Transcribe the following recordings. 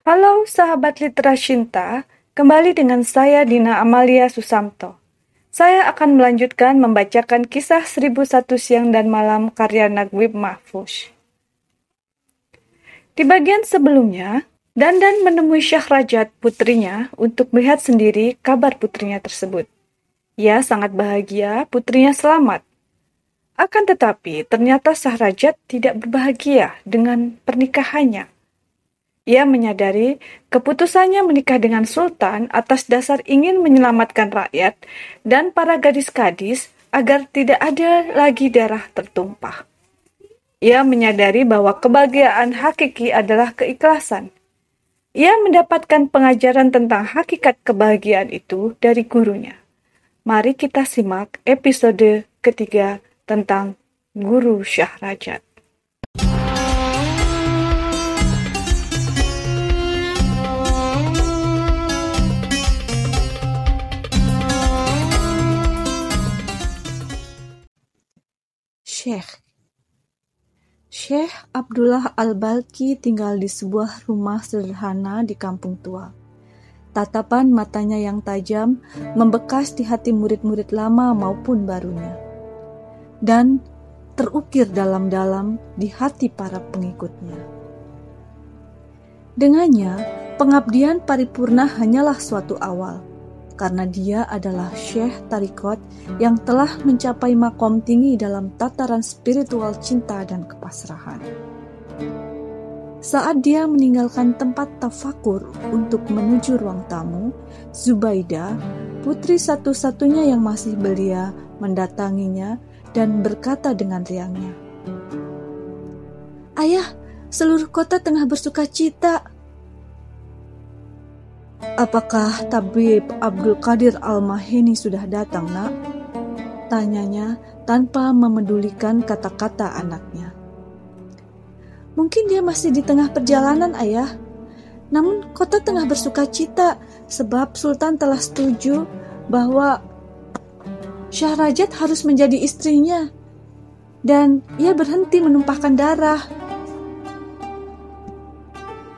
Halo sahabat Literashinta, kembali dengan saya Dina Amalia Susamto. Saya akan melanjutkan membacakan kisah 1001 siang dan malam karya Nagwib Mahfuz. Di bagian sebelumnya, Dandan menemui Syahrajat putrinya untuk melihat sendiri kabar putrinya tersebut. Ia sangat bahagia putrinya selamat. Akan tetapi, ternyata Syahrajat tidak berbahagia dengan pernikahannya. Ia menyadari keputusannya menikah dengan sultan atas dasar ingin menyelamatkan rakyat dan para gadis-gadis agar tidak ada lagi darah tertumpah. Ia menyadari bahwa kebahagiaan hakiki adalah keikhlasan. Ia mendapatkan pengajaran tentang hakikat kebahagiaan itu dari gurunya. Mari kita simak episode ketiga tentang Guru Syahrajat. Syekh Syekh Abdullah Al-Balki tinggal di sebuah rumah sederhana di kampung tua. Tatapan matanya yang tajam membekas di hati murid-murid lama maupun barunya. Dan terukir dalam-dalam di hati para pengikutnya. Dengannya, pengabdian paripurna hanyalah suatu awal – karena dia adalah Syekh Tarikot yang telah mencapai makom tinggi dalam tataran spiritual cinta dan kepasrahan. Saat dia meninggalkan tempat tafakur untuk menuju ruang tamu, Zubaida, putri satu-satunya yang masih belia, mendatanginya dan berkata dengan riangnya, Ayah, seluruh kota tengah bersuka cita Apakah tabib Abdul Qadir Al-Maheni sudah datang, nak? Tanyanya tanpa memedulikan kata-kata anaknya. Mungkin dia masih di tengah perjalanan, ayah. Namun kota tengah bersuka cita sebab Sultan telah setuju bahwa Syahrajat harus menjadi istrinya dan ia berhenti menumpahkan darah.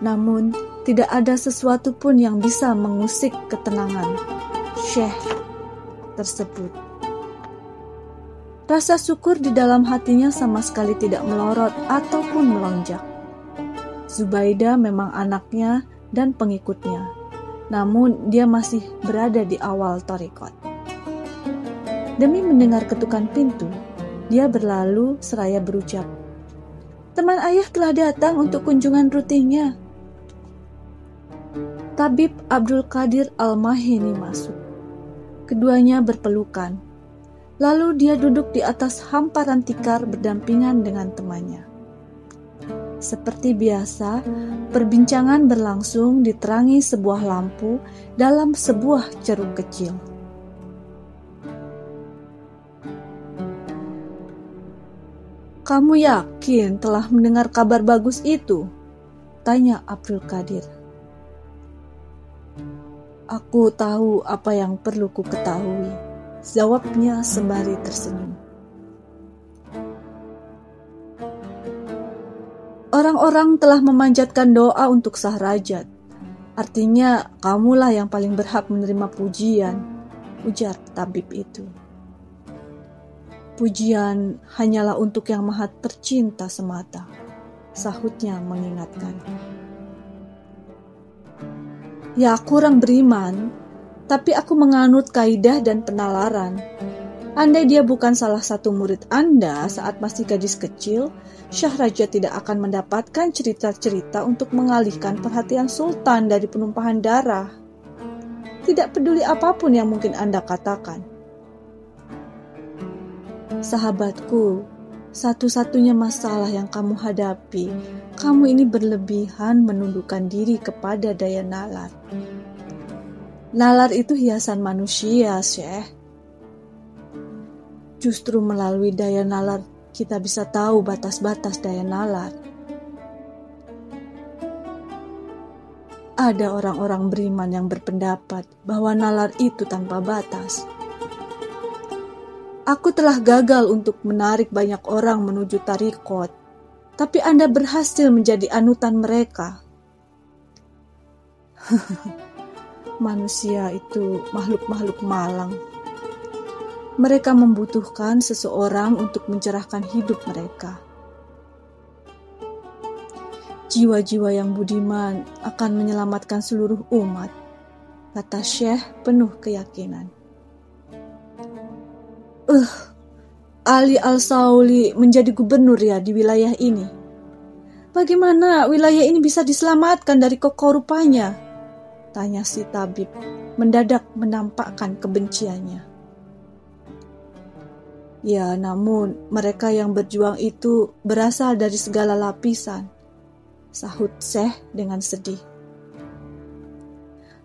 Namun, tidak ada sesuatu pun yang bisa mengusik ketenangan Syekh tersebut. Rasa syukur di dalam hatinya sama sekali tidak melorot ataupun melonjak. Zubaida memang anaknya dan pengikutnya, namun dia masih berada di awal torikot. Demi mendengar ketukan pintu, dia berlalu seraya berucap, Teman ayah telah datang untuk kunjungan rutinnya. Tabib Abdul Qadir Al-Mahini masuk. Keduanya berpelukan. Lalu dia duduk di atas hamparan tikar berdampingan dengan temannya. Seperti biasa, perbincangan berlangsung diterangi sebuah lampu dalam sebuah ceruk kecil. Kamu yakin telah mendengar kabar bagus itu? Tanya Abdul Qadir. Aku tahu apa yang perlu ku ketahui. Jawabnya sembari tersenyum. Orang-orang telah memanjatkan doa untuk Sahrajat. Artinya, kamulah yang paling berhak menerima pujian, ujar tabib itu. Pujian hanyalah untuk yang maha tercinta semata, sahutnya mengingatkan. Ya kurang beriman, tapi aku menganut kaidah dan penalaran. Andai dia bukan salah satu murid Anda saat masih gadis kecil, Syahraja tidak akan mendapatkan cerita-cerita untuk mengalihkan perhatian Sultan dari penumpahan darah. Tidak peduli apa pun yang mungkin Anda katakan. Sahabatku, satu-satunya masalah yang kamu hadapi, kamu ini berlebihan menundukkan diri kepada daya nalar. Nalar itu hiasan manusia, Syekh. Justru melalui daya nalar kita bisa tahu batas-batas daya nalar. Ada orang-orang beriman yang berpendapat bahwa nalar itu tanpa batas. Aku telah gagal untuk menarik banyak orang menuju tarikot, tapi Anda berhasil menjadi anutan mereka. Manusia itu makhluk-makhluk malang. Mereka membutuhkan seseorang untuk mencerahkan hidup mereka. Jiwa-jiwa yang budiman akan menyelamatkan seluruh umat, kata Syekh penuh keyakinan. Uh, Ali Al-Sauli menjadi gubernur ya di wilayah ini. Bagaimana wilayah ini bisa diselamatkan dari kekorupanya? Tanya si tabib, mendadak menampakkan kebenciannya. Ya, namun mereka yang berjuang itu berasal dari segala lapisan. Sahut Syekh dengan sedih.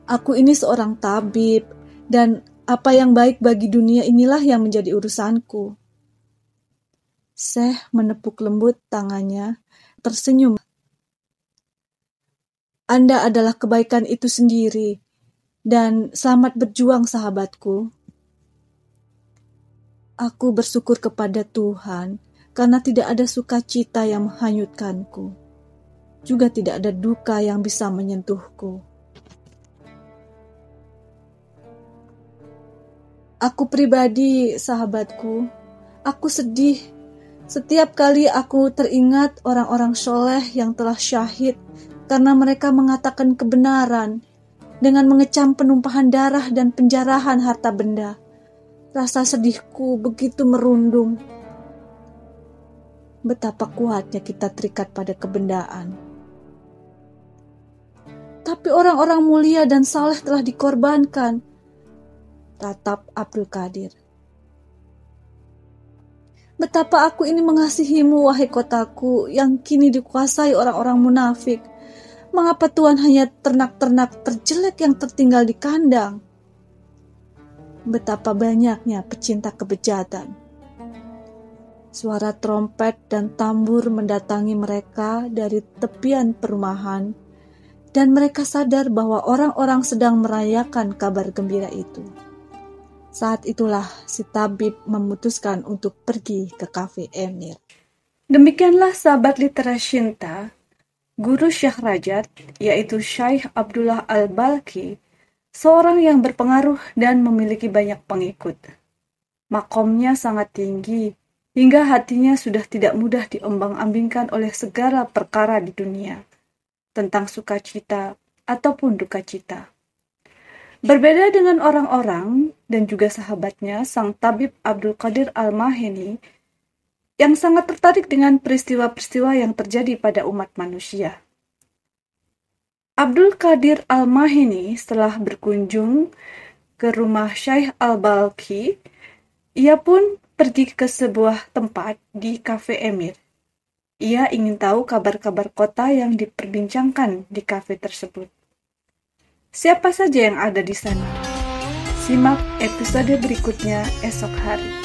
Aku ini seorang tabib, dan apa yang baik bagi dunia inilah yang menjadi urusanku. Syekh menepuk lembut tangannya tersenyum. Anda adalah kebaikan itu sendiri, dan selamat berjuang sahabatku. Aku bersyukur kepada Tuhan karena tidak ada sukacita yang menghanyutkanku. Juga tidak ada duka yang bisa menyentuhku. Aku pribadi, sahabatku, aku sedih setiap kali aku teringat orang-orang soleh yang telah syahid karena mereka mengatakan kebenaran dengan mengecam penumpahan darah dan penjarahan harta benda. Rasa sedihku begitu merundung. Betapa kuatnya kita terikat pada kebendaan. Tapi orang-orang mulia dan saleh telah dikorbankan. Ratap Abdul Qadir. Betapa aku ini mengasihimu, wahai kotaku, yang kini dikuasai orang-orang munafik. Mengapa Tuhan hanya ternak-ternak terjelek yang tertinggal di kandang? Betapa banyaknya pecinta kebejatan. Suara trompet dan tambur mendatangi mereka dari tepian perumahan, dan mereka sadar bahwa orang-orang sedang merayakan kabar gembira itu. Saat itulah si tabib memutuskan untuk pergi ke kafe Emir. Demikianlah sahabat literas Shinta, guru Syekh Rajat, yaitu Syekh Abdullah Al-Balki, seorang yang berpengaruh dan memiliki banyak pengikut. Makomnya sangat tinggi, hingga hatinya sudah tidak mudah diombang-ambingkan oleh segala perkara di dunia, tentang sukacita ataupun duka cita. Berbeda dengan orang-orang dan juga sahabatnya, sang tabib Abdul Qadir Al-Maheni yang sangat tertarik dengan peristiwa-peristiwa yang terjadi pada umat manusia. Abdul Qadir Al-Maheni setelah berkunjung ke rumah Syekh Al-Balki, ia pun pergi ke sebuah tempat di Cafe Emir. Ia ingin tahu kabar-kabar kota yang diperbincangkan di kafe tersebut. Siapa saja yang ada di sana? Simak episode berikutnya esok hari.